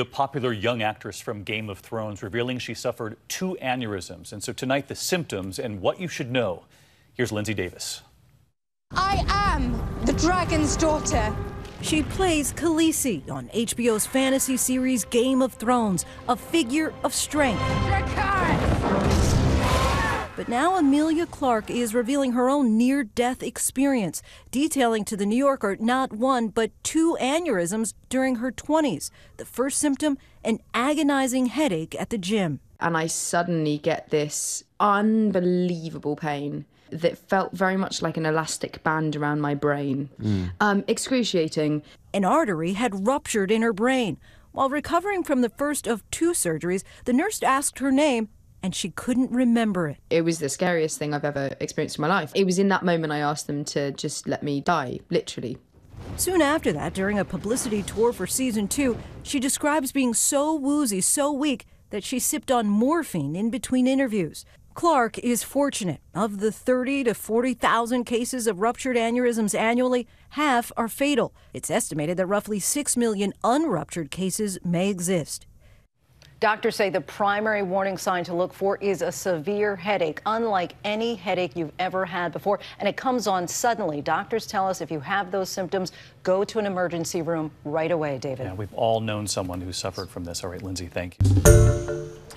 The popular young actress from Game of Thrones revealing she suffered two aneurysms. And so tonight, the symptoms and what you should know. Here's Linsey Davis. I am the dragon's daughter. She plays Khaleesi on HBO's fantasy series Game of Thrones, a figure of strength. But now Emilia Clarke is revealing her own near death experience, detailing to the New Yorker not one, but two aneurysms during her 20s. The first symptom, an agonizing headache at the gym. And I suddenly get this unbelievable pain that felt very much like an elastic band around my brain. Mm. Um, excruciating. An artery had ruptured in her brain. While recovering from the first of two surgeries, the nurse asked her name and she couldn't remember it. It was the scariest thing I've ever experienced in my life. It was in that moment I asked them to just let me die, literally. Soon after that, during a publicity tour for season two, she describes being so woozy, so weak, that she sipped on morphine in between interviews. Clarke is fortunate. Of the 30 to 40,000 cases of ruptured aneurysms annually, half are fatal. It's estimated that roughly 6 million unruptured cases may exist. Doctors say the primary warning sign to look for is a severe headache, unlike any headache you've ever had before, and it comes on suddenly. Doctors tell us if you have those symptoms, go to an emergency room right away, David. Yeah, we've all known someone who suffered from this. All right, Linsey, thank you.